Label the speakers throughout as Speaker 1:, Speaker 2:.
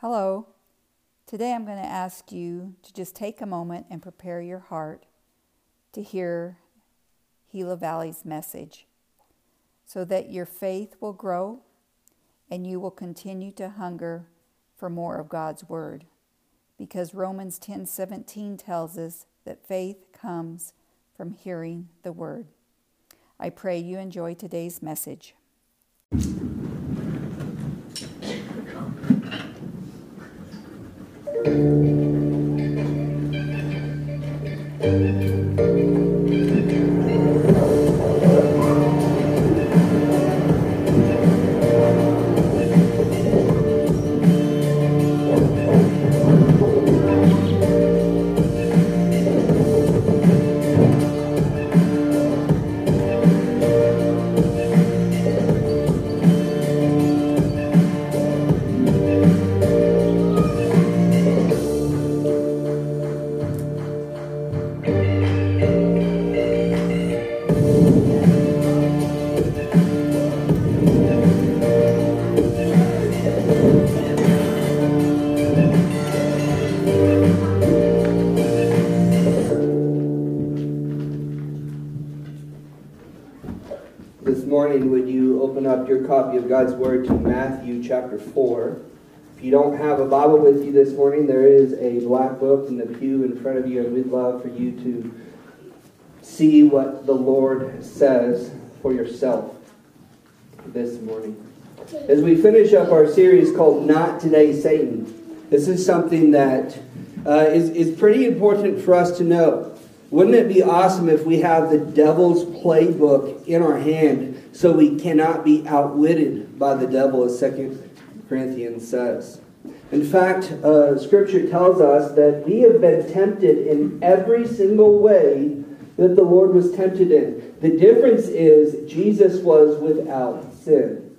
Speaker 1: Hello. Today I'm going to ask you to just take a moment and prepare your heart to hear Gila Valley's message so that your faith will grow and you will continue to hunger for more of God's word because Romans 10:17 tells us that faith comes from hearing the word. I pray you enjoy today's message.
Speaker 2: Copy of God's Word to Matthew chapter 4. If you don't have a Bible with you this morning, there is a black book in the pew in front of you, and we'd love for you to see what the Lord says for yourself this morning. As we finish up our series called Not Today, Satan, this is something that uh, is is, pretty important for us to know. Wouldn't it be awesome if we have the devil's playbook in our hand so we cannot be outwitted by the devil, as 2 Corinthians says. In fact, uh, Scripture tells us that we have been tempted in every single way that the Lord was tempted in. The difference is Jesus was without sin.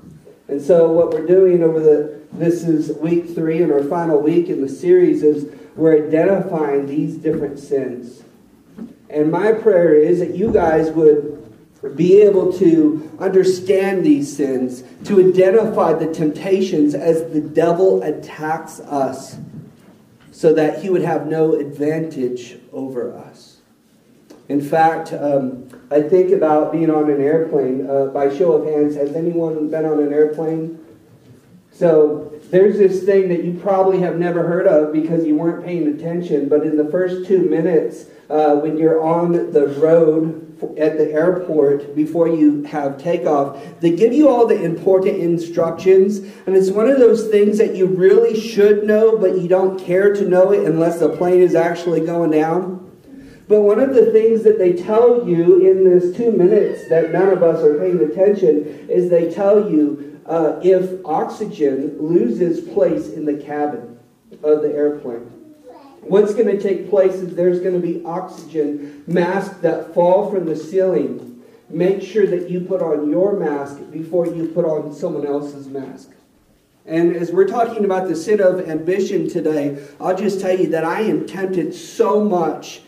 Speaker 2: And so, what we're doing over the this is week three and our final week in the series is we're identifying these different sins. And my prayer is that you guys would be able to understand these sins, to identify the temptations as the devil attacks us, so that he would have no advantage over us. In fact, um, I think about being on an airplane. Uh, by show of hands, has anyone been on an airplane? So there's this thing that you probably have never heard of because you weren't paying attention, but in the first two minutes, uh, when you're on the road at the airport before you have takeoff. They give you all the important instructions, and it's one of those things that you really should know, but you don't care to know it unless the plane is actually going down. But one of the things that they tell you in this two minutes that none of us are paying attention is they tell you uh, if oxygen loses place in the cabin of the airplane What's going to take place is there's going to be oxygen masks that fall from the ceiling. Make sure that you put on your mask before you put on someone else's mask. And as we're talking about the sin of ambition today, I'll just tell you that I am tempted so much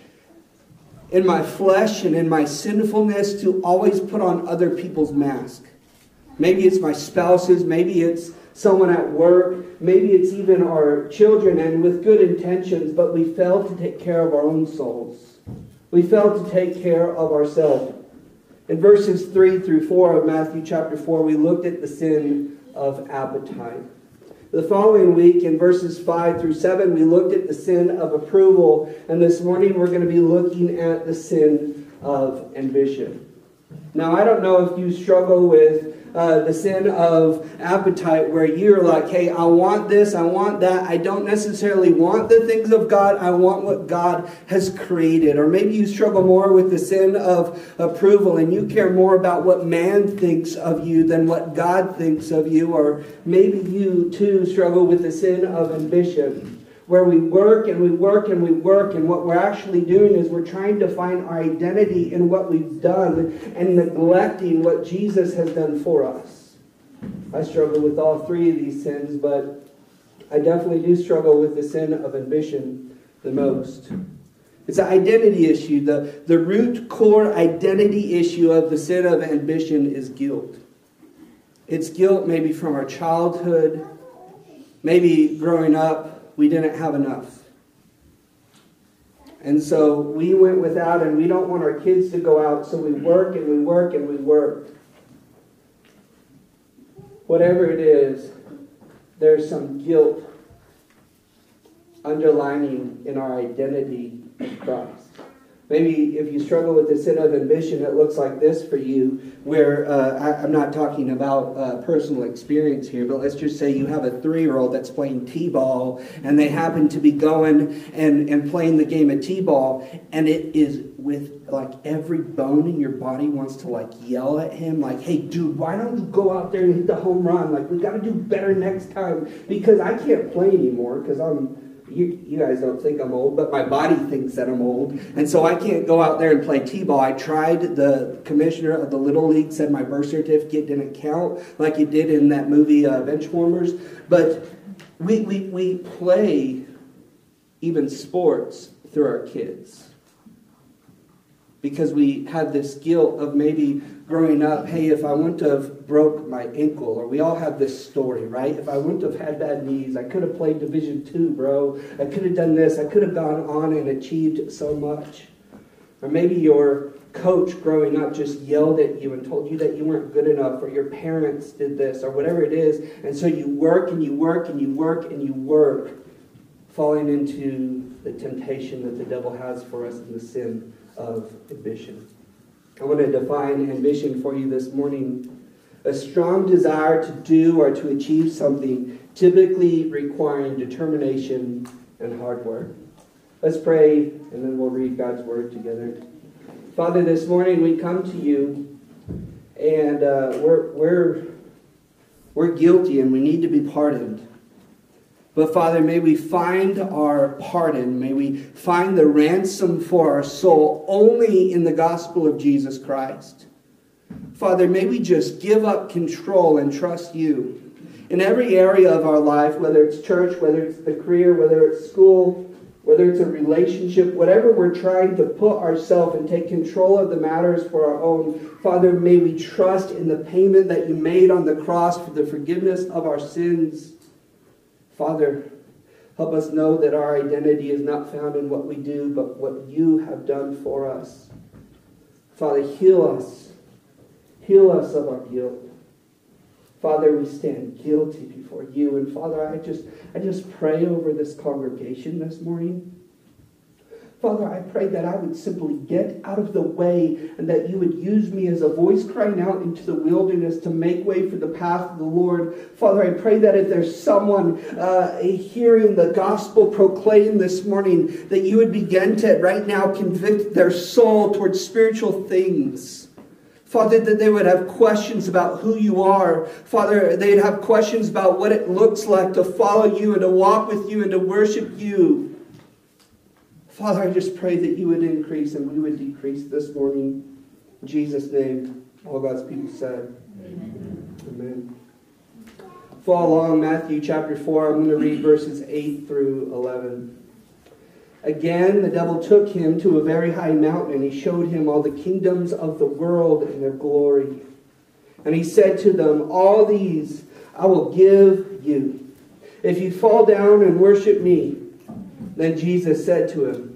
Speaker 2: in my flesh and in my sinfulness to always put on other people's mask. Maybe it's my spouse's, maybe it's someone at work, maybe it's even our children, and with good intentions, but we fail to take care of our own souls. We fail to take care of ourselves. In verses 3 through 4 of Matthew chapter 4, we looked at the sin of appetite. The following week, in verses 5 through 7, we looked at the sin of approval, and this morning we're going to be looking at the sin of ambition. Now, I don't know if you struggle with uh, the sin of appetite, where you're like, hey, I want this, I want that. I don't necessarily want the things of God, I want what God has created. Or maybe you struggle more with the sin of approval and you care more about what man thinks of you than what God thinks of you. Or maybe you too struggle with the sin of ambition where we work and we work and we work, and what we're actually doing is we're trying to find our identity in what we've done and neglecting what Jesus has done for us. I struggle with all three of these sins, but I definitely do struggle with the sin of ambition the most. It's an identity issue. The, the root core identity issue of the sin of ambition is guilt. It's guilt maybe from our childhood, maybe growing up, we didn't have enough. And so we went without, and we don't want our kids to go out, so we work and we work and we work. Whatever it is, there's some guilt underlining in our identity of Christ. Maybe if you struggle with the sin of ambition, it looks like this for you, where uh, I, am not talking about uh, personal experience here, but let's just say you have a three year old that's playing T ball and they happen to be going and, and playing the game of T ball, and it is with like every bone in your body wants to like yell at him, like, hey, dude, why don't you go out there and hit the home run? Like, we got to do better next time because I can't play anymore because I'm you, you guys don't think I'm old, but my body thinks that I'm old. And so I can't go out there and play T ball. I tried, the commissioner of the Little League said my birth certificate didn't count like it did in that movie uh, Benchwarmers. But we, we, we play even sports through our kids because we have this guilt of maybe growing up, hey, if I wouldn't have broke my ankle, or we all have this story, right? If I wouldn't have had bad knees, I could have played Division two, bro. I could have done this. I could have gone on and achieved so much. Or maybe your coach growing up just yelled at you and told you that you weren't good enough, or your parents did this, or whatever it is. And so you work and you work and you work and you work, falling into the temptation that the devil has for us in the sin of ambition. I want to define ambition for you this morning. A strong desire to do or to achieve something, typically requiring determination and hard work. Let's pray, and then we'll read God's word together. Father, this morning we come to you, and uh, we're, we're, we're guilty and we need to be pardoned. But Father, may we find our pardon, may we find the ransom for our soul only in the gospel of Jesus Christ. Father, may we just give up control and trust you in every area of our life, whether it's church, whether it's the career, whether it's school, whether it's a relationship, whatever we're trying to put ourselves and take control of the matters for our own. Father, may we trust in the payment that you made on the cross for the forgiveness of our sins. Father, help us know that our identity is not found in what we do, but what you have done for us. Father, heal us. Heal us of our guilt. Father, we stand guilty before you. And Father, I just, I just pray over this congregation this morning. Father, I pray that I would simply get out of the way and that you would use me as a voice crying out into the wilderness to make way for the path of the Lord. Father, I pray that if there's someone uh, hearing the gospel proclaimed this morning, that you would begin to right now convict their soul towards spiritual things. Father, that they would have questions about who you are. Father, they'd have questions about what it looks like to follow you and to walk with you and to worship you. Father, I just pray that you would increase and we would decrease this morning. In Jesus' name, all God's people said. Amen. Amen. Follow along Matthew chapter 4. I'm going to read verses 8 through 11. Again, the devil took him to a very high mountain, and he showed him all the kingdoms of the world and their glory. And he said to them, All these I will give you, if you fall down and worship me. Then Jesus said to him,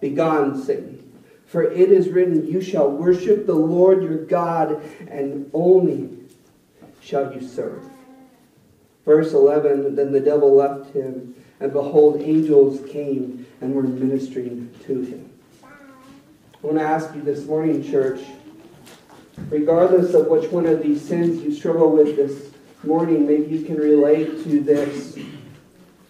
Speaker 2: Begone, Satan. For it is written, You shall worship the Lord your God, and only shall you serve. Verse 11 Then the devil left him, and behold, angels came and were ministering to him. I want to ask you this morning, church, regardless of which one of these sins you struggle with this morning, maybe you can relate to this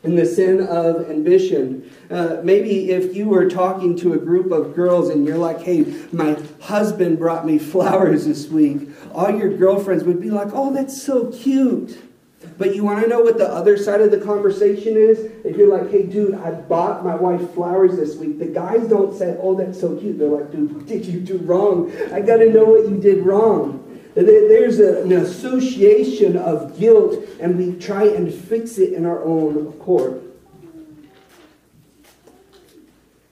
Speaker 2: in the sin of ambition. Uh, maybe if you were talking to a group of girls and you're like, hey, my husband brought me flowers this week, all your girlfriends would be like, oh, that's so cute. But you want to know what the other side of the conversation is? If you're like, hey, dude, I bought my wife flowers this week, the guys don't say, oh, that's so cute. They're like, dude, what did you do wrong? I got to know what you did wrong. There's an association of guilt, and we try and fix it in our own accord.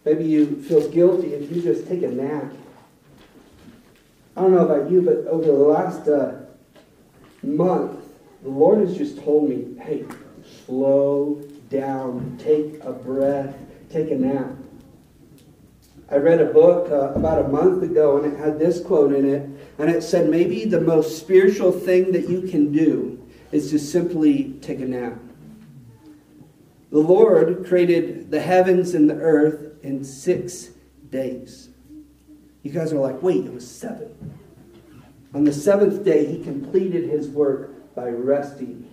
Speaker 2: Maybe you feel guilty if you just take a nap. I don't know about you, but over the last uh, month, the Lord has just told me, hey, slow down, take a breath, take a nap. I read a book uh, about a month ago and it had this quote in it, and it said, Maybe the most spiritual thing that you can do is to simply take a nap. The Lord created the heavens and the earth in six days. You guys are like, wait, it was seven. On the seventh day, he completed his work by resting.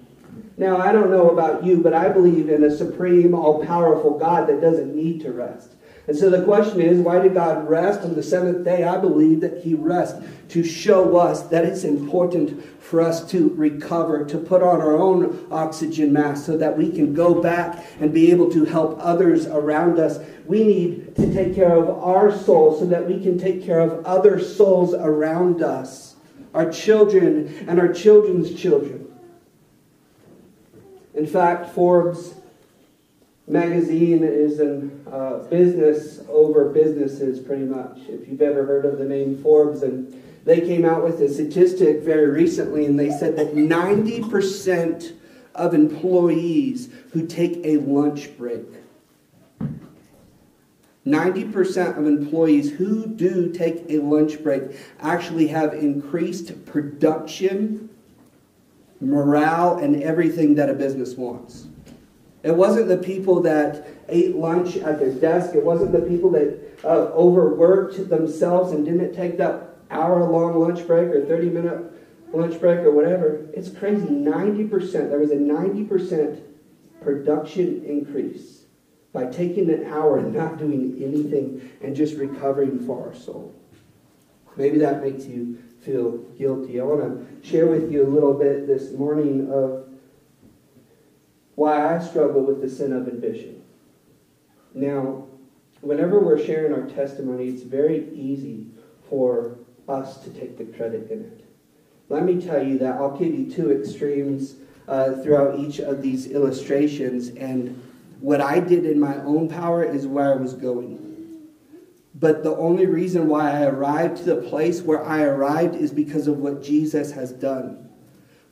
Speaker 2: Now, I don't know about you, but I believe in a supreme, all powerful God that doesn't need to rest. And so the question is, why did God rest on the seventh day? I believe that He rests to show us that it's important for us to recover, to put on our own oxygen mask so that we can go back and be able to help others around us. We need to take care of our souls so that we can take care of other souls around us, our children and our children's children. In fact, Forbes magazine is a uh, business over businesses, pretty much. If you've ever heard of the name Forbes, and they came out with a statistic very recently, and they said that 90% of employees who take a lunch break, 90% of employees who do take a lunch break actually have increased production, morale, and everything that a business wants. It wasn't the people that ate lunch at their desk. It wasn't the people that uh, overworked themselves and didn't take that hour long lunch break or 30 minute lunch break or whatever. It's crazy. 90%, there was a 90% production increase by taking an hour and not doing anything and just recovering for our soul. Maybe that makes you feel guilty. I want to share with you a little bit this morning of why I struggle with the sin of ambition. Now, whenever we're sharing our testimony, it's very easy for us to take the credit in it. Let me tell you that I'll give you two extremes uh, throughout each of these illustrations, and what I did in my own power is where I was going. But the only reason why I arrived to the place where I arrived is because of what Jesus has done.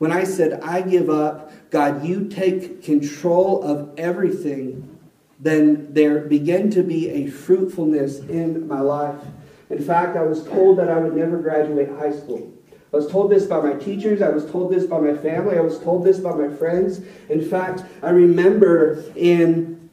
Speaker 2: When I said, I give up, God, you take control of everything, then there began to be a fruitfulness in my life. In fact, I was told that I would never graduate high school. I was told this by my teachers. I was told this by my family. I was told this by my friends. In fact, I remember in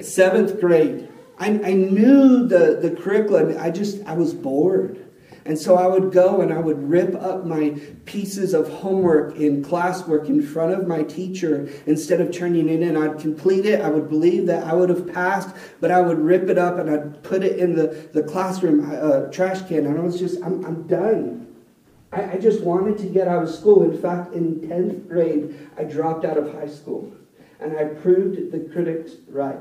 Speaker 2: seventh grade, I, I knew the, the curriculum. I just, I was bored. And so I would go and I would rip up my pieces of homework in classwork in front of my teacher instead of turning it in. I'd complete it. I would believe that I would have passed, but I would rip it up and I'd put it in the, the classroom uh, trash can. And I was just, I'm, I'm done. I, I just wanted to get out of school. In fact, in 10th grade, I dropped out of high school. And I proved the critics right.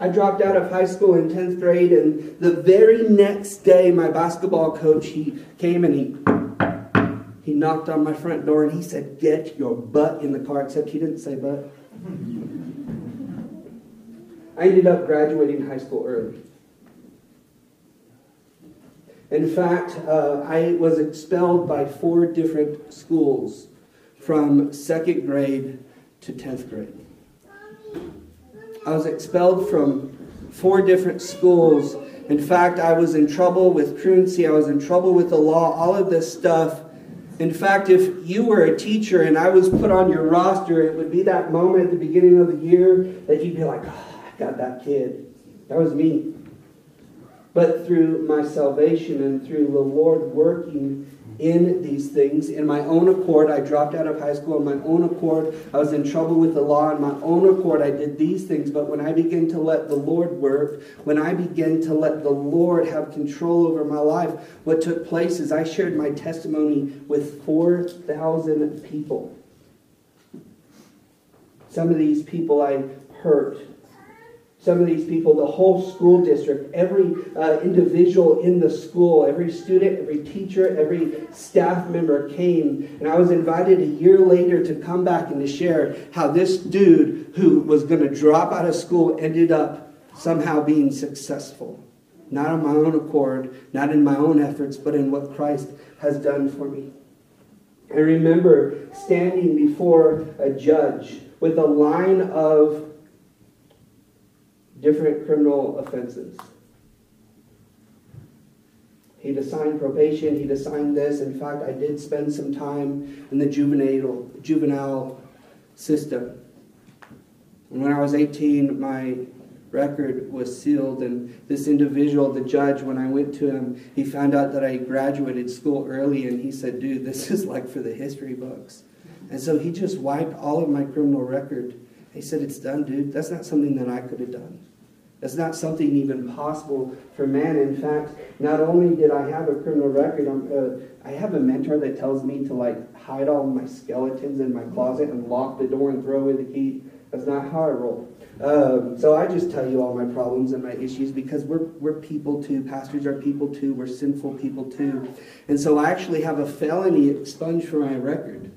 Speaker 2: I dropped out of high school in 10th grade, and the very next day, my basketball coach, he came and he he knocked on my front door and he said, Get your butt in the car, except he didn't say butt. I ended up graduating high school early. In fact, uh, I was expelled by four different schools from second grade to 10th grade. I was expelled from four different schools. In fact, I was in trouble with truancy, I was in trouble with the law, all of this stuff. In fact, if you were a teacher and I was put on your roster, it would be that moment at the beginning of the year that you'd be like, oh, I got that kid. That was me. But through my salvation and through the Lord working in these things. In my own accord, I dropped out of high school. In my own accord, I was in trouble with the law. In my own accord, I did these things. But when I began to let the Lord work, when I began to let the Lord have control over my life, what took place is I shared my testimony with 4,000 people. Some of these people I hurt some of these people, the whole school district, every uh, individual in the school, every student, every teacher, every staff member came. And I was invited a year later to come back and to share how this dude who was going to drop out of school ended up somehow being successful. Not on my own accord, not in my own efforts, but in what Christ has done for me. I remember standing before a judge with a line of different criminal offenses. He'd assigned probation, he'd assigned this. In fact, I did spend some time in the juvenile, juvenile system. And when I was 18, my record was sealed, and this individual, the judge, when I went to him, he found out that I graduated school early, and he said, Dude, this is like for the history books. And so he just wiped all of my criminal record. He said, It's done, dude. That's not something that I could have done. That's not something even possible for man. In fact, not only did I have a criminal record, uh, I have a mentor that tells me to like hide all my skeletons in my closet and lock the door and throw away the key. That's not how I roll. Um, so I just tell you all my problems and my issues because we're, we're people too. Pastors are people too. We're sinful people too. And so I actually have a felony expunged from my record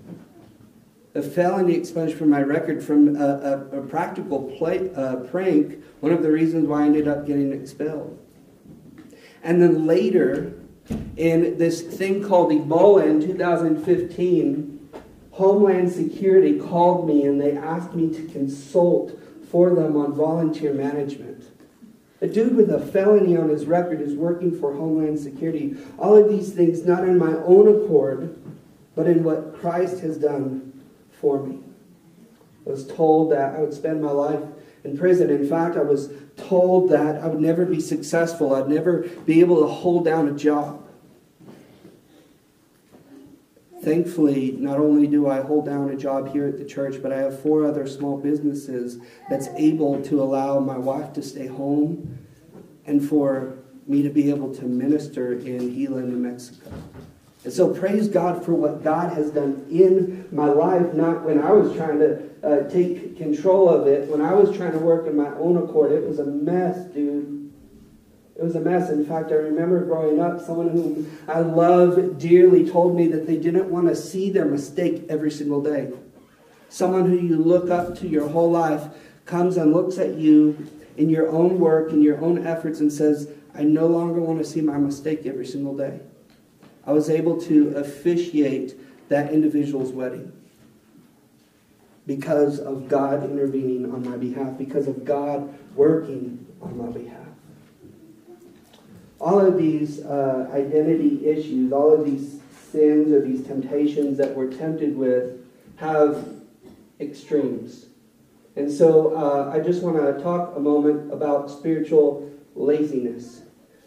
Speaker 2: a felony expunged from my record from a, a, a practical play, uh, prank, one of the reasons why I ended up getting expelled. And then later, in this thing called Ebola in 2015, Homeland Security called me and they asked me to consult for them on volunteer management. A dude with a felony on his record is working for Homeland Security. All of these things not in my own accord, but in what Christ has done for me. I was told that I would spend my life in prison. In fact, I was told that I would never be successful, I'd never be able to hold down a job. Thankfully, not only do I hold down a job here at the church, but I have four other small businesses that's able to allow my wife to stay home and for me to be able to minister in Gila, New Mexico. And so praise God for what God has done in my life, not when I was trying to uh, take control of it. When I was trying to work in my own accord, it was a mess, dude. It was a mess. In fact, I remember growing up, someone whom I love dearly told me that they didn't want to see their mistake every single day. Someone who you look up to your whole life comes and looks at you in your own work, in your own efforts, and says, I no longer want to see my mistake every single day. I was able to officiate that individual's wedding because of God intervening on my behalf, because of God working on my behalf. All of these uh, identity issues, all of these sins or these temptations that we're tempted with have extremes. And so uh, I just want to talk a moment about spiritual laziness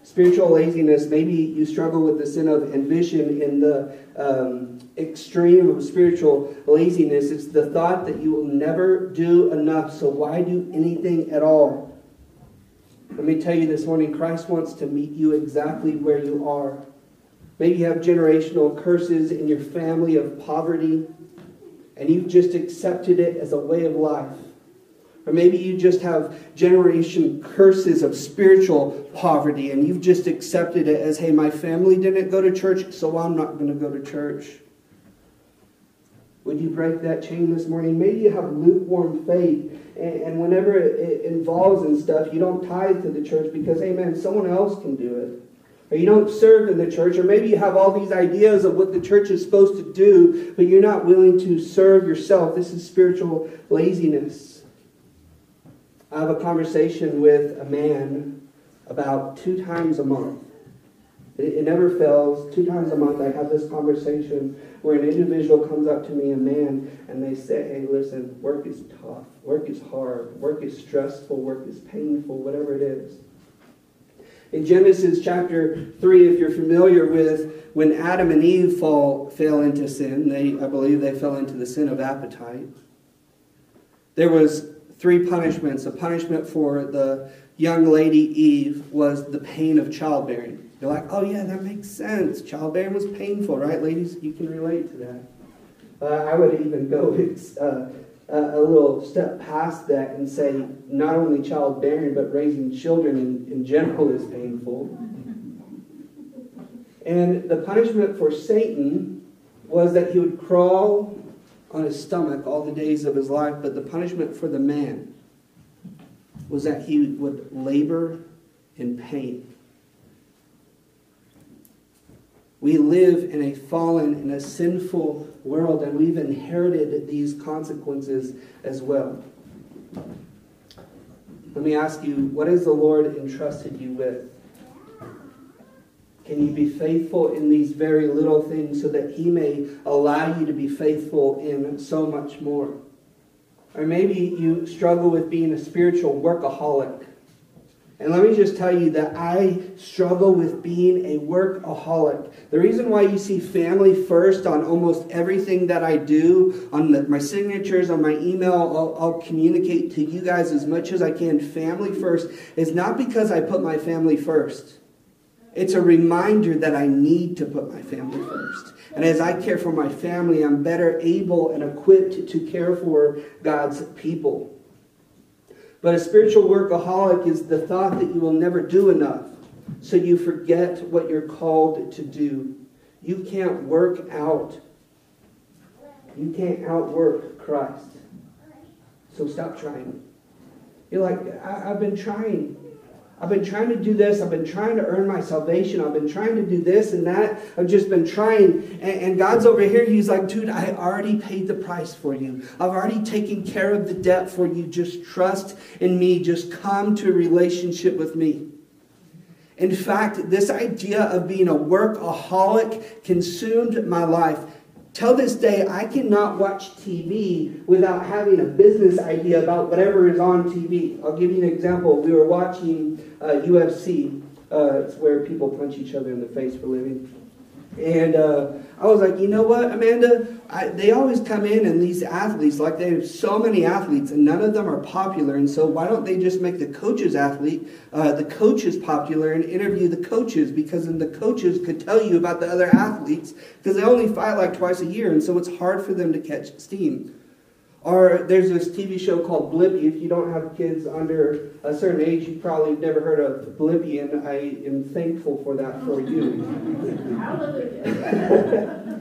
Speaker 2: spiritual laziness, maybe you struggle with the sin of ambition in the um, extreme of spiritual laziness. It's the thought that you will never do enough, so why do anything at all? Let me tell you this morning Christ wants to meet you exactly where you are. Maybe you have generational curses in your family of poverty, and you've just accepted it as a way of life. Or maybe you just have generation curses of spiritual poverty and you've just accepted it as, hey, my family didn't go to church, so I'm not going to go to church. Would you break that chain this morning? Maybe you have lukewarm faith, and, whenever it involves and stuff, you don't tithe to the church because, hey, man, someone else can do it. Or you don't serve in the church, or maybe you have all these ideas of what the church is supposed to do, but you're not willing to serve yourself. This is spiritual laziness. I have a conversation with a man about two times a month. It, it, never fails. Two times a month, I have this conversation where an individual comes up to me, a man, and they say, Hey, listen, work is tough. Work is hard. Work is stressful. Work is painful, whatever it is. In Genesis chapter 3, if you're familiar with when Adam and Eve fall, fell into sin, they, I believe they fell into the sin of appetite. There was three punishments. A punishment for the young lady Eve was the pain of childbearing. You're like, oh yeah, that makes sense. Childbearing was painful, right, ladies? You can relate to that. Uh, I would even go uh, a little step past that and say not only childbearing, but raising children in, in general is painful. And the punishment for Satan was that he would crawl on his stomach all the days of his life, but the punishment for the man was that he would labor in pain. We live in a fallen, in a sinful world, and we've inherited these consequences as well. Let me ask you, what has the Lord entrusted you with? Can you be faithful in these very little things so that He may allow you to be faithful in so much more? Or maybe you struggle with being a spiritual workaholic. And let me just tell you that I struggle with being a workaholic. The reason why you see family first on almost everything that I do, on the, my signatures, on my email, I'll, I'll communicate to you guys as much as I can, family first, is not because I put my family first. It's a reminder that I need to put my family first. And as I care for my family, I'm better able and equipped to care for God's people. But a spiritual workaholic is the thought that you will never do enough, so you forget what you're called to do. You can't work out. You can't outwork Christ. So stop trying. You're like, I, have been trying. I've been trying to do this. I've been trying to earn my salvation. I've been trying to do this and that. I've just been trying. And, and, God's over here. He's like, dude, I already paid the price for you. I've already taken care of the debt for you. Just trust in me. Just come to a relationship with me. In fact, this idea of being a workaholic consumed my life. Till this day, I cannot watch TV without having a business idea about whatever is on TV. I'll give you an example. We were watching uh, UFC. Uh, it's where people punch each other in the face for living. And uh, I was like, you know what, Amanda? I, they always come in and these athletes, like they have so many athletes, and none of them are popular. And so why don't they just make the coaches athlete, uh, the coaches popular, and interview the coaches? Because then the coaches could tell you about the other athletes because they only fight like twice a year, and so it's hard for them to catch steam. Or there's this TV show called Blippi. If you don't have kids under a certain age, you probably have never heard of Blippi, and I am thankful for that for you.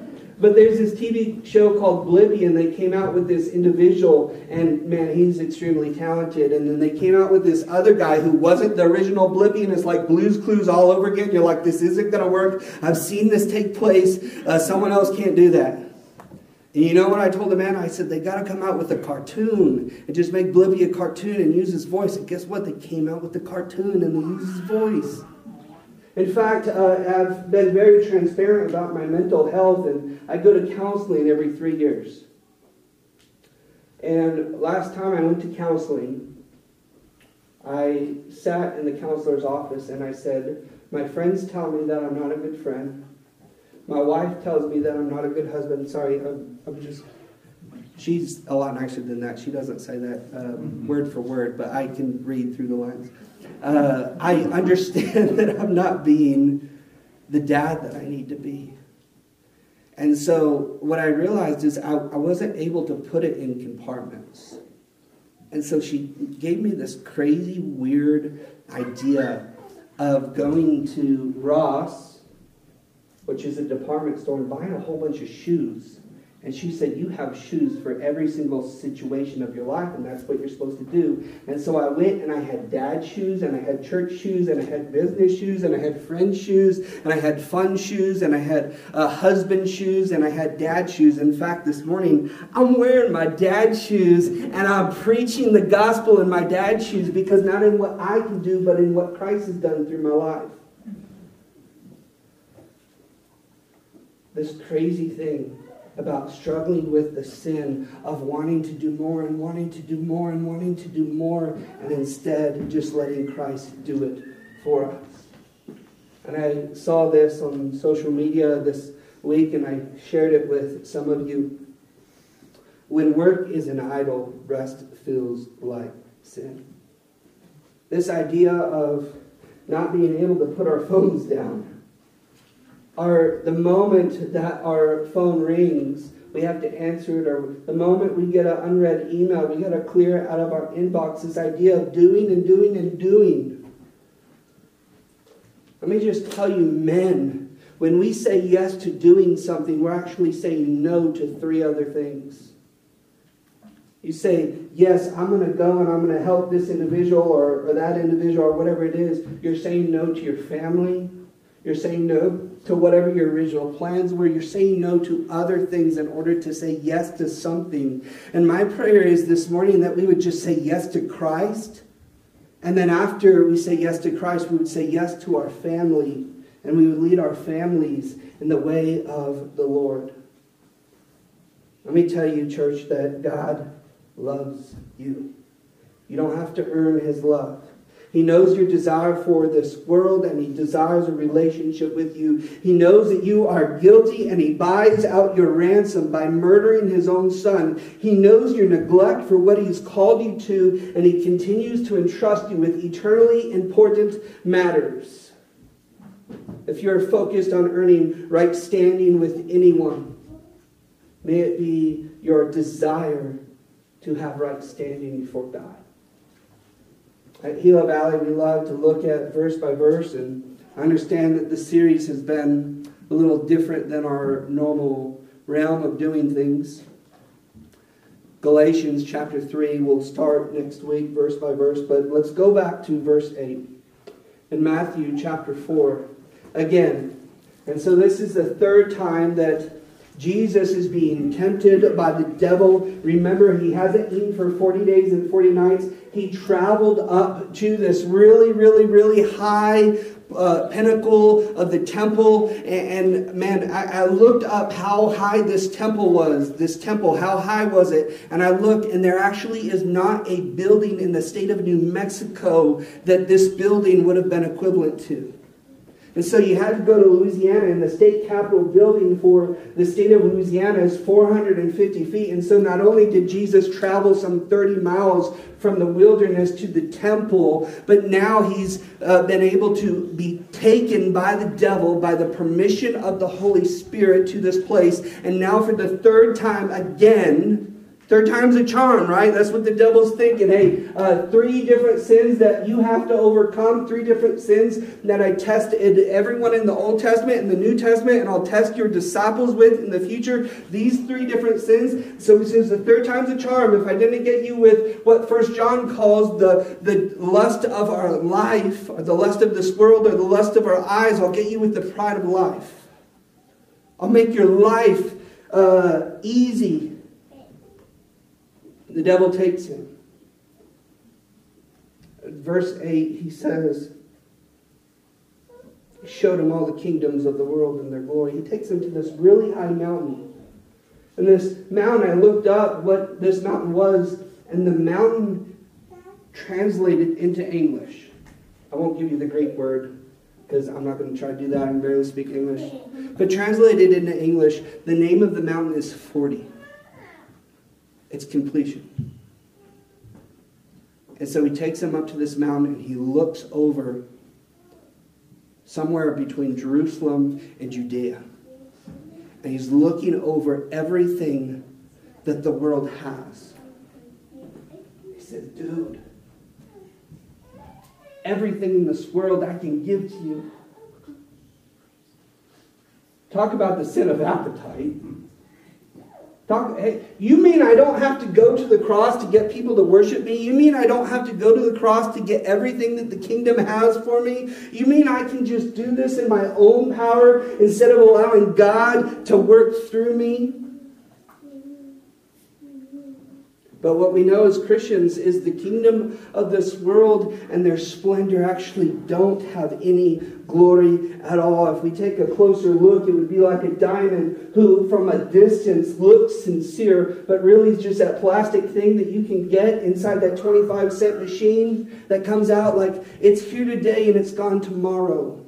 Speaker 2: but there's this TV show called Blippi, and they came out with this individual, and man, he's extremely talented. And then they came out with this other guy who wasn't the original and it's like Blues Clues all over again. You're like, this isn't going to work. I've seen this take place. Uh, someone else can't do that. And you know what I told the man? I said, they got to come out with a cartoon and just make Blippi a cartoon and use his voice. And guess what? They came out with the cartoon and they used his voice. In fact, uh, I've been very transparent about my mental health, and I go to counseling every three years. And last time I went to counseling, I sat in the counselor's office and I said, My friends tell me that I'm not a good friend. My wife tells me that I'm not a good husband. Sorry, I'm, I'm just. She's a lot nicer than that. She doesn't say that um, word for word, but I can read through the lines. Uh, I understand that I'm not being the dad that I need to be. And so what I realized is I, I wasn't able to put it in compartments. And so she gave me this crazy, weird idea of going to Ross which is a department store, and buying a whole bunch of shoes. And she said, You have shoes for every single situation of your life, and that's what you're supposed to do. And so I went and I had dad shoes, and I had church shoes, and I had business shoes, and I had friend shoes, and I had fun shoes, and I had uh, husband shoes, and I had dad shoes. In fact, this morning, I'm wearing my dad shoes, and I'm preaching the gospel in my dad shoes because not in what I can do, but in what Christ has done through my life. this crazy thing about struggling with the sin of wanting to do more and wanting to do more and wanting to do more, and instead just letting Christ do it for us. And I saw this on social media this week, and I shared it with some of you. When work is an idol, rest feels like sin. This idea of not being able to put our phones down are the moment that our phone rings, we have to answer it, or the moment we get an unread email, we got to clear out of our inbox. This idea of doing and doing and doing. Let me just tell you, men, when we say yes to doing something, we're actually saying no to three other things. You say, yes, I'm going to go and I'm going to help this individual or, or that individual or whatever it is. You're saying no to your family. You're saying no to whatever your original plans were. You're saying no to other things in order to say yes to something. And my prayer is this morning that we would just say yes to Christ. And then after we say yes to Christ, we would say yes to our family. And we would lead our families in the way of the Lord. Let me tell you, church, that God loves you. You don't have to earn his love. He knows your desire for this world and he desires a relationship with you. He knows that you are guilty and he buys out your ransom by murdering his own son. He knows your neglect for what he's called you to and he continues to entrust you with eternally important matters. If you're focused on earning right standing with anyone, may it be your desire to have right standing before God. At Gila Valley, we love to look at verse by verse, and I understand that the series has been a little different than our normal realm of doing things. Galatians chapter 3, we'll start next week, verse by verse, but let's go back to verse 8. In Matthew chapter 4, again, and so this is the third time that Jesus is being tempted by the devil. Remember, he hasn't eaten for 40 days and 40 nights. He traveled up to this really, really, really high uh, pinnacle of the temple. And, and man, I, I, looked up how high this temple was. This temple, how high was it? And I looked, and there actually is not a building in the state of New Mexico that this building would have been equivalent to. And so you had to go to Louisiana, and the state capitol building for the state of Louisiana is 450 feet. And so not only did Jesus travel some 30 miles from the wilderness to the temple, but now he's uh, been able to be taken by the devil by the permission of the Holy Spirit to this place. And now, for the third time again, Third time's a charm, right? That's what the devil's thinking. Hey, uh, three different sins that you have to overcome, three different sins that I tested everyone in the Old Testament and the New Testament, and I'll test your disciples with in the future. These three different sins. So he says the third time's a charm. If I didn't get you with what First John calls the, the lust of our life, or the lust of this world, or the lust of our eyes, I'll get you with the pride of life. I'll make your life uh, easy the devil takes him. Verse 8, he says, he showed him all the kingdoms of the world and their glory. He takes him to this really high mountain. And this mountain, I looked up what this mountain was, and the mountain translated into English. I won't give you the Greek word because I'm not going to try to do that. I barely speak English. But translated into English, the name of the mountain is 40 its completion. And so he takes him up to this mountain and he looks over somewhere between Jerusalem and Judea. And he's looking over everything that the world has. He says, dude, everything in this world I can give to you. Talk about the sin of appetite. Hey, you mean I don't have to go to the cross to get people to worship me? You mean I don't have to go to the cross to get everything that the kingdom has for me? You mean I can just do this in my own power instead of allowing God to work through me? But what we know as Christians is the kingdom of this world and their splendor actually don't have any glory at all. If we take a closer look, it would be like a diamond who, from a distance, looks sincere, but really is just that plastic thing that you can get inside that 25 cent machine that comes out like it's here today and it's gone tomorrow.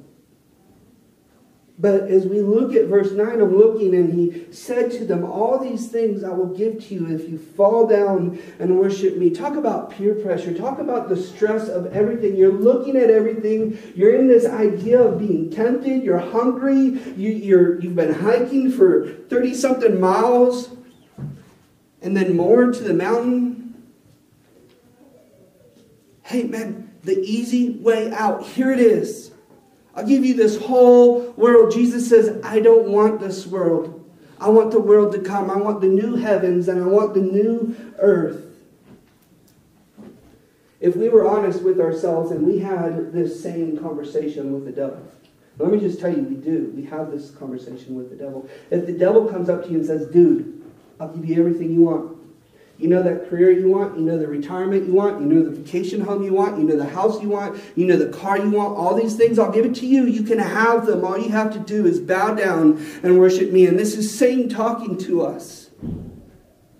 Speaker 2: But as we look at verse 9, I'm looking, and he said to them, All these things I will give to you if you fall down and worship me. Talk about peer pressure. Talk about the stress of everything. You're looking at everything. You're in this idea of being tempted. You're hungry. You, you're, you've been hiking for 30 something miles and then more to the mountain. Hey, man, the easy way out. Here it is. I'll give you this whole world. Jesus says, I don't want this world. I want the world to come. I want the new heavens and I want the new earth. If we were honest with ourselves and we had this same conversation with the devil, Let me just tell you, we do. We have this conversation with the devil. If the devil comes up to you and says, dude, I'll give you everything you want. You know that career you want, you know the retirement you want, you know the vacation home you want, you know the house you want, you know the car you want, all these things, I'll give it to you. You can have them. All you have to do is bow down and worship me. And this is Satan talking to us.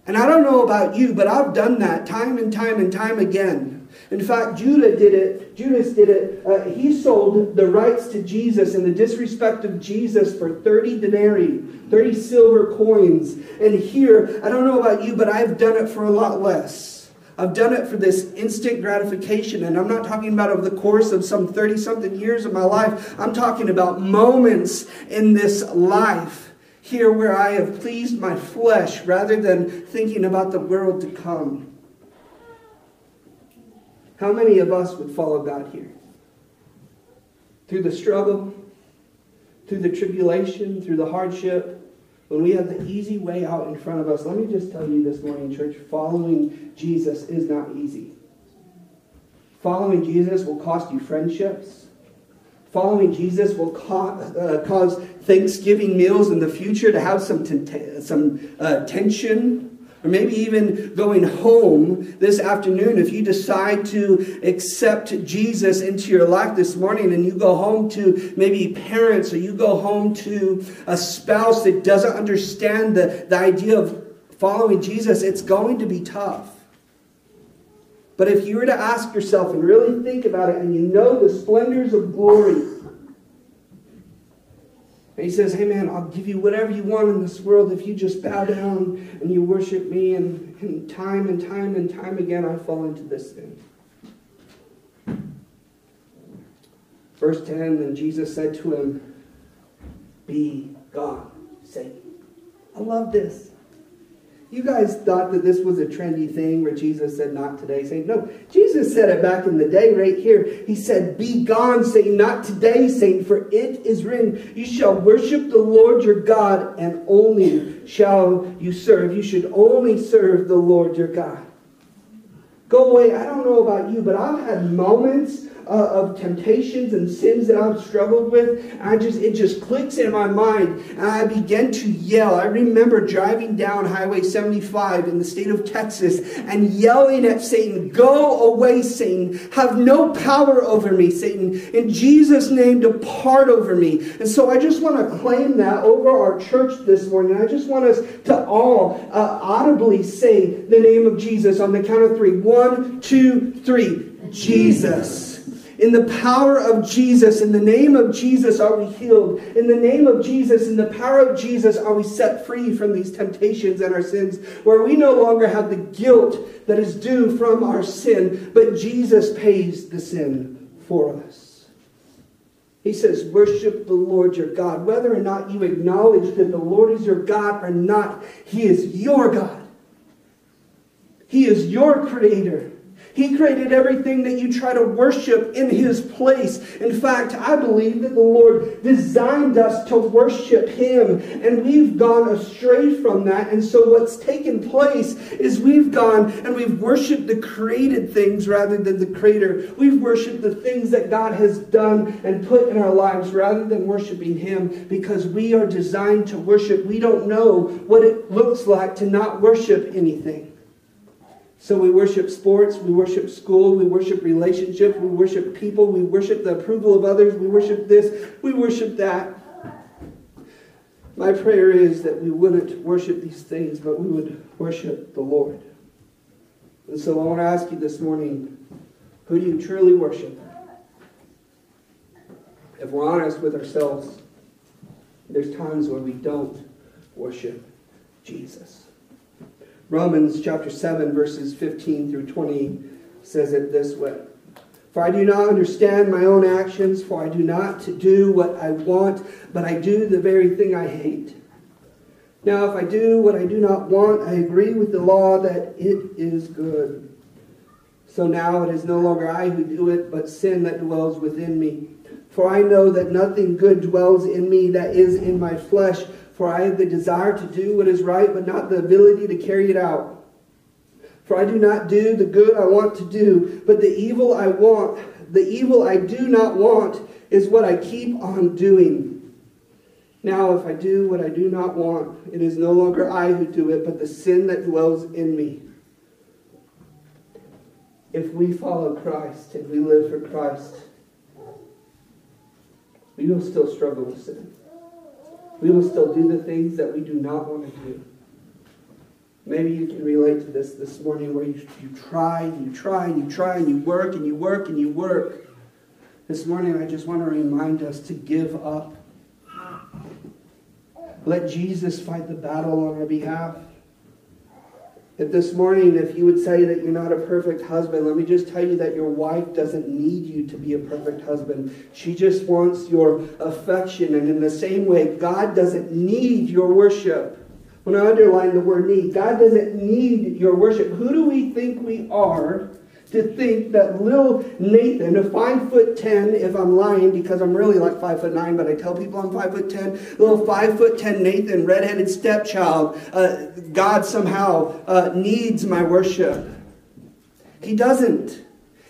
Speaker 2: And I don't know about you, but I've done that time and time and time again. In fact, Judah did it. Judas did it. Uh, he sold the rights to Jesus and the disrespect of Jesus for 30 denarii, 30 silver coins. And here, I don't know about you, but I've done it for a lot less. I've done it for this instant gratification. And I'm not talking about over the course of some 30 something years of my life. I'm talking about moments in this life here where I have pleased my flesh rather than thinking about the world to come. How many of us would follow God here? Through the struggle, through the tribulation, through the hardship, when we have the easy way out in front of us, let me just tell you this morning, church, following Jesus is not easy. Following Jesus will cost you friendships. Following Jesus will cause, uh, cause Thanksgiving meals in the future to have some, t- some uh, tension or maybe even going home this afternoon, if you decide to accept Jesus into your life this morning and you go home to maybe parents or you go home to a spouse that doesn't understand the, the idea of following Jesus, it's going to be tough. But if you were to ask yourself and really think about it and you know the splendors of glory, and he says, Hey man, I'll give you whatever you want in this world if you just bow down and you worship me. And, and time and time and time again, I fall into this thing. Verse 10 Then Jesus said to him, Be gone, Satan. I love this. You guys thought that this was a trendy thing where Jesus said, Not today, Satan. No, Jesus said it back in the day right here. He said, Be gone, Satan, not today, Satan, for it is written, You shall worship the Lord your God, and only shall you serve. You should only serve the Lord your God. Go away. I don't know about you, but I've had moments uh, of temptations and sins that I've struggled with. I just it just clicks in my mind, and I begin to yell. I remember driving down Highway 75 in the state of Texas and yelling at Satan, "Go away, Satan! Have no power over me, Satan! In Jesus' name, depart over me!" And so I just want to claim that over our church this morning. I just want us to all uh, audibly say the name of Jesus on the count of three. One, two, three. Jesus. In the power of Jesus, in the name of Jesus, are we healed. In the name of Jesus, in the power of Jesus, are we set free from these temptations and our sins, where we no longer have the guilt that is due from our sin, but Jesus pays the sin for us. He says, Worship the Lord your God. Whether or not you acknowledge that the Lord is your God or not, He is your God. He is your creator. He created everything that you try to worship in His place. In fact, I believe that the Lord designed us to worship Him, and we've gone astray from that. And so, what's taken place is we've gone and we've worshiped the created things rather than the Creator. We've worshiped the things that God has done and put in our lives rather than worshiping Him because we are designed to worship. We don't know what it looks like to not worship anything. So we worship sports, we worship school, we worship relationships, we worship people, we worship the approval of others, we worship this, we worship that. My prayer is that we wouldn't worship these things, but we would worship the Lord. And so I want to ask you this morning who do you truly worship? If we're honest with ourselves, there's times where we don't worship Jesus. Romans chapter 7, verses 15 through 20 says it this way For I do not understand my own actions, for I do not do what I want, but I do the very thing I hate. Now, if I do what I do not want, I agree with the law that it is good. So now it is no longer I who do it, but sin that dwells within me. For I know that nothing good dwells in me that is in my flesh. For I have the desire to do what is right, but not the ability to carry it out. For I do not do the good I want to do, but the evil I want, The evil I do not want is what I keep on doing. Now, if I do what I do not want, it is no longer I who do it, but the sin that dwells in me. If we follow Christ and we live for Christ, we will still struggle with sin. We will still do the things that we do not want to do. Maybe you can relate to this this morning where you, you try and you try and you try and you work and you work and you work. This morning, I just want to remind us to give up. Let Jesus fight the battle on our behalf. If this morning, if you would say that you're not a perfect husband, let me just tell you that your wife doesn't need you to be a perfect husband. She just wants your affection. And in the same way, God doesn't need your worship. When I underline the word need, God doesn't need your worship. Who do we think we are to think that little Nathan, a five foot ten, if I'm lying because I'm really like five foot nine, but I tell people I'm five foot ten, little five foot ten Nathan, redheaded stepchild, uh, God somehow uh, needs my worship. He doesn't.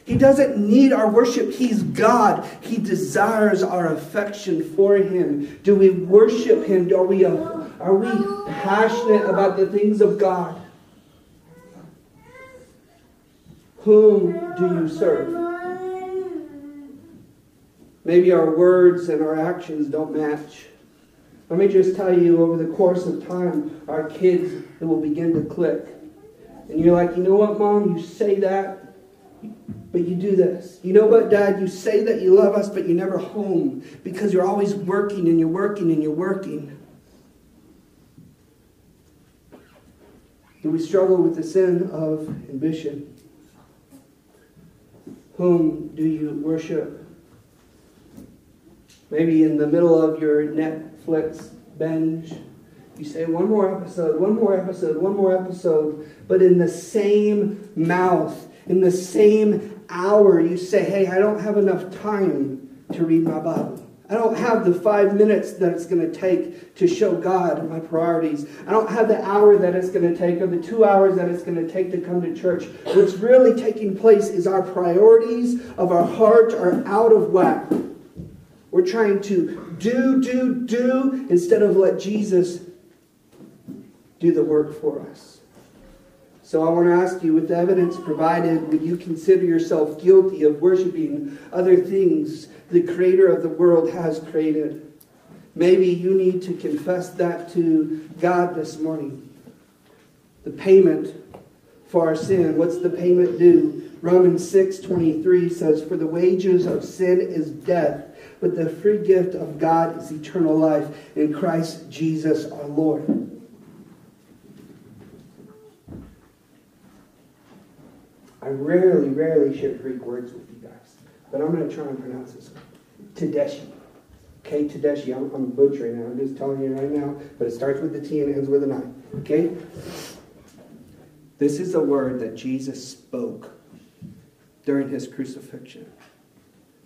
Speaker 2: He doesn't need our worship. He's God. He desires our affection for Him. Do we worship Him? Are we, are we passionate about the things of God? Whom do you serve? Maybe our words and our actions don't match. Let me just tell you, over the course of time, our kids, it will begin to click. And you're like, you know what, mom, you say that, but you do this. You know what, dad, you say that you love us, but you're never home because you're always working and you're working and you're working. Do we struggle with the sin of ambition? Whom do you worship? Maybe in the middle of your Netflix binge, you say, one more episode, one more episode, one more episode, but in the same mouth, in the same hour, you say, hey, I don't have enough time to read my Bible. I don't have the five minutes that it's going to take to show God my priorities. I don't have the hour that it's going to take or the two hours that it's going to take to come to church. What's really taking place is our priorities of our heart are out of whack. We're trying to do, do, do instead of let Jesus do the work for us. So I want to ask you, with the evidence provided, would you consider yourself guilty of worshiping other things the creator of the world has created? Maybe you need to confess that to God this morning. The payment for our sin. What's the payment due? Romans 6 23 says, For the wages of sin is death, but the free gift of God is eternal life in Christ Jesus our Lord. I rarely, rarely share Greek words with you guys, but I'm going to try and pronounce this one. Tetelestai. Okay, Tetelestai. I'm, I'm butchering it. I'm just telling you right now, but it starts with the T and ends with an I. Okay? This is a word that Jesus spoke during his crucifixion.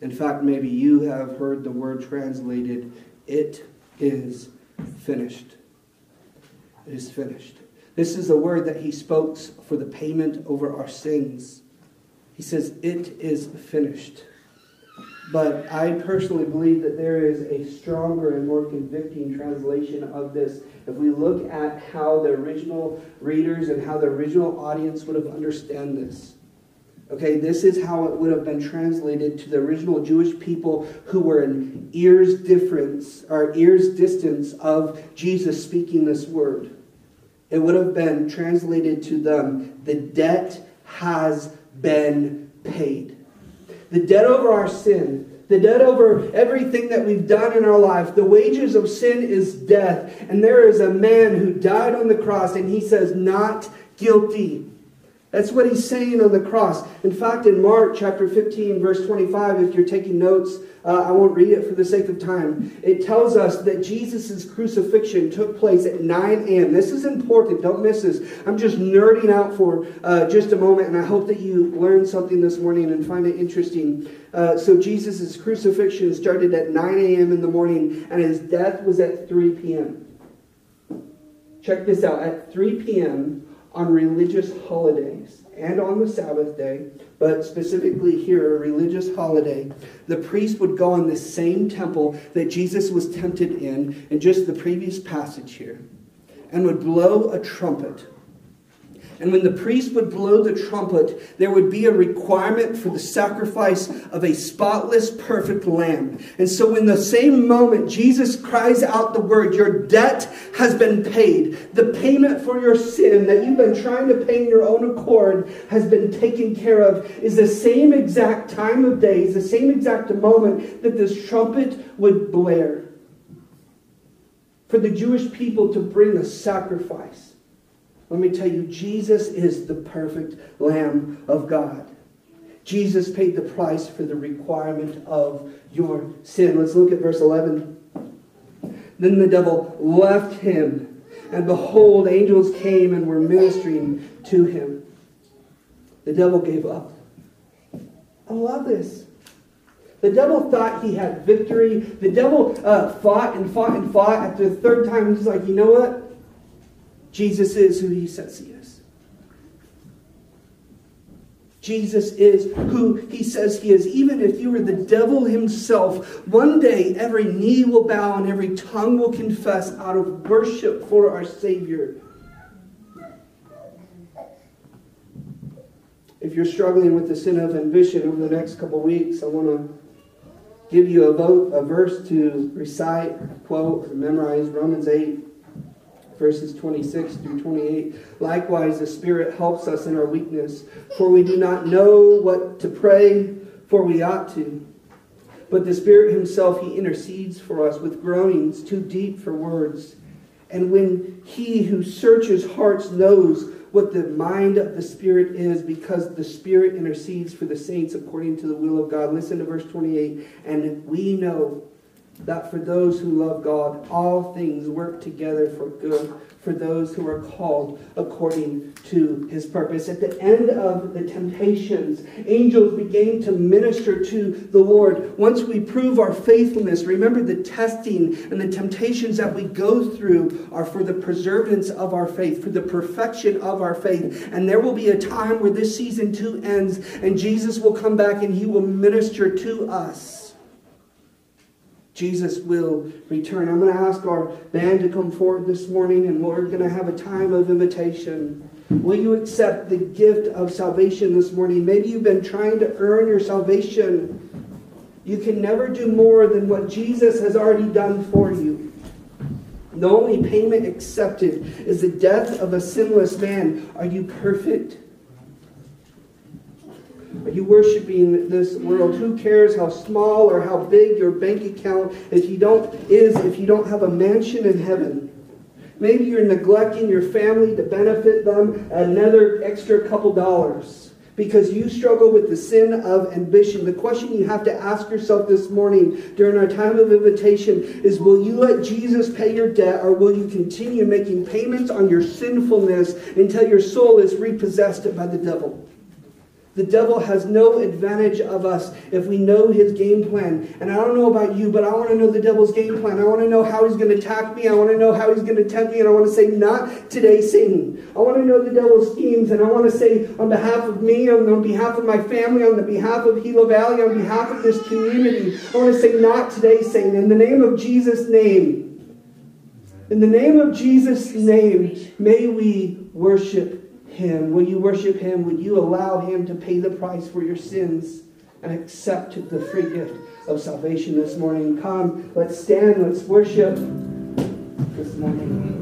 Speaker 2: In fact, maybe you have heard the word translated, it is finished. It is finished. This is a word that he spoke for the payment over our sins. He says, It is finished. But I personally believe that there is a stronger and more convicting translation of this. If we look at how the original readers and how the original audience would have understood this. Okay, this is how it would have been translated to the original Jewish people who were in ears difference or ears distance of Jesus speaking this word it would have been translated to them the debt has been paid. The debt over our sin, the debt over everything that we've done in our life, the wages of sin is death. And there is a man who died on the cross, and he says, Not guilty. That's what he's saying on the cross. In fact, in Mark chapter 15, verse 25, if you're taking notes, uh, I won't read it for the sake of time. It tells us that Jesus' crucifixion took place at 9 a.m. This is important. Don't miss this. I'm just nerding out for uh, just a moment, and I hope that you learn something this morning and find it interesting. Uh, so, Jesus' crucifixion started at 9 a.m. in the morning, and his death was at 3 p.m. Check this out. At 3 p.m., on religious holidays and on the Sabbath day, but specifically here, a religious holiday, the priest would go in the same temple that Jesus was tempted in, in just the previous passage here, and would blow a trumpet and when the priest would blow the trumpet, there would be a requirement for the sacrifice of a spotless, perfect lamb. And so, in the same moment, Jesus cries out the word, Your debt has been paid. The payment for your sin that you've been trying to pay in your own accord has been taken care of, is the same exact time of day, is the same exact moment that this trumpet would blare. For the Jewish people to bring a sacrifice let me tell you, Jesus is the perfect Lamb of God. Jesus paid the price for the requirement of your sin. Let's look at verse 11. Then the devil left him, and behold, angels came and were ministering to him. The devil gave up. I love this. The devil thought he had victory. The devil uh, fought and fought and fought. After the third time, he's like, you know what? Jesus is who he says he is. Jesus is who he says he is. Even if you were the devil himself, one day every knee will bow and every tongue will confess out of worship for our Savior. If you're struggling with the sin of ambition over the next couple weeks, I want to give you a, vote, a verse to recite, quote, or memorize Romans 8 verses 26 through 28. Likewise, the Spirit helps us in our weakness, for we do not know what to pray, for we ought to. But the Spirit Himself, He intercedes for us with groanings too deep for words. And when He who searches hearts knows what the mind of the Spirit is, because the Spirit intercedes for the saints according to the will of God. Listen to verse 28. And we know that for those who love God, all things work together for good for those who are called according to his purpose. At the end of the temptations, angels began to minister to the Lord. Once we prove our faithfulness, remember the testing and the temptations that we go through are for the preservance of our faith, for the perfection of our faith. And there will be a time where this season two ends and Jesus will come back and he will minister to us. Jesus will return. I'm going to ask our band to come forward this morning and we're going to have a time of invitation. Will you accept the gift of salvation this morning? Maybe you've been trying to earn your salvation. You can never do more than what Jesus has already done for you. The only payment accepted is the death of a sinless man. Are you perfect? Are you worshiping this world? Who cares how small or how big your bank account if you don't is if you don't have a mansion in heaven? Maybe you're neglecting your family to benefit them another extra couple dollars because you struggle with the sin of ambition. The question you have to ask yourself this morning during our time of invitation is will you let Jesus pay your debt or will you continue making payments on your sinfulness until your soul is repossessed by the devil? The devil has no advantage of us if we know his game plan. And I don't know about you, but I want to know the devil's game plan. I want to know how he's going to attack me. I want to know how he's going to tempt me. And I want to say, not today, Satan. I want to know the devil's schemes. And I want to say, on behalf of me, on behalf of my family, on the behalf of Gila Valley, on behalf of this community, I want to say, not today, Satan. In the name of Jesus' name. In the name of Jesus' name, may we worship him? Will you worship Him? Will you allow Him to pay the price for your sins and accept the free gift of salvation this morning? Come, let's stand, let's worship this morning.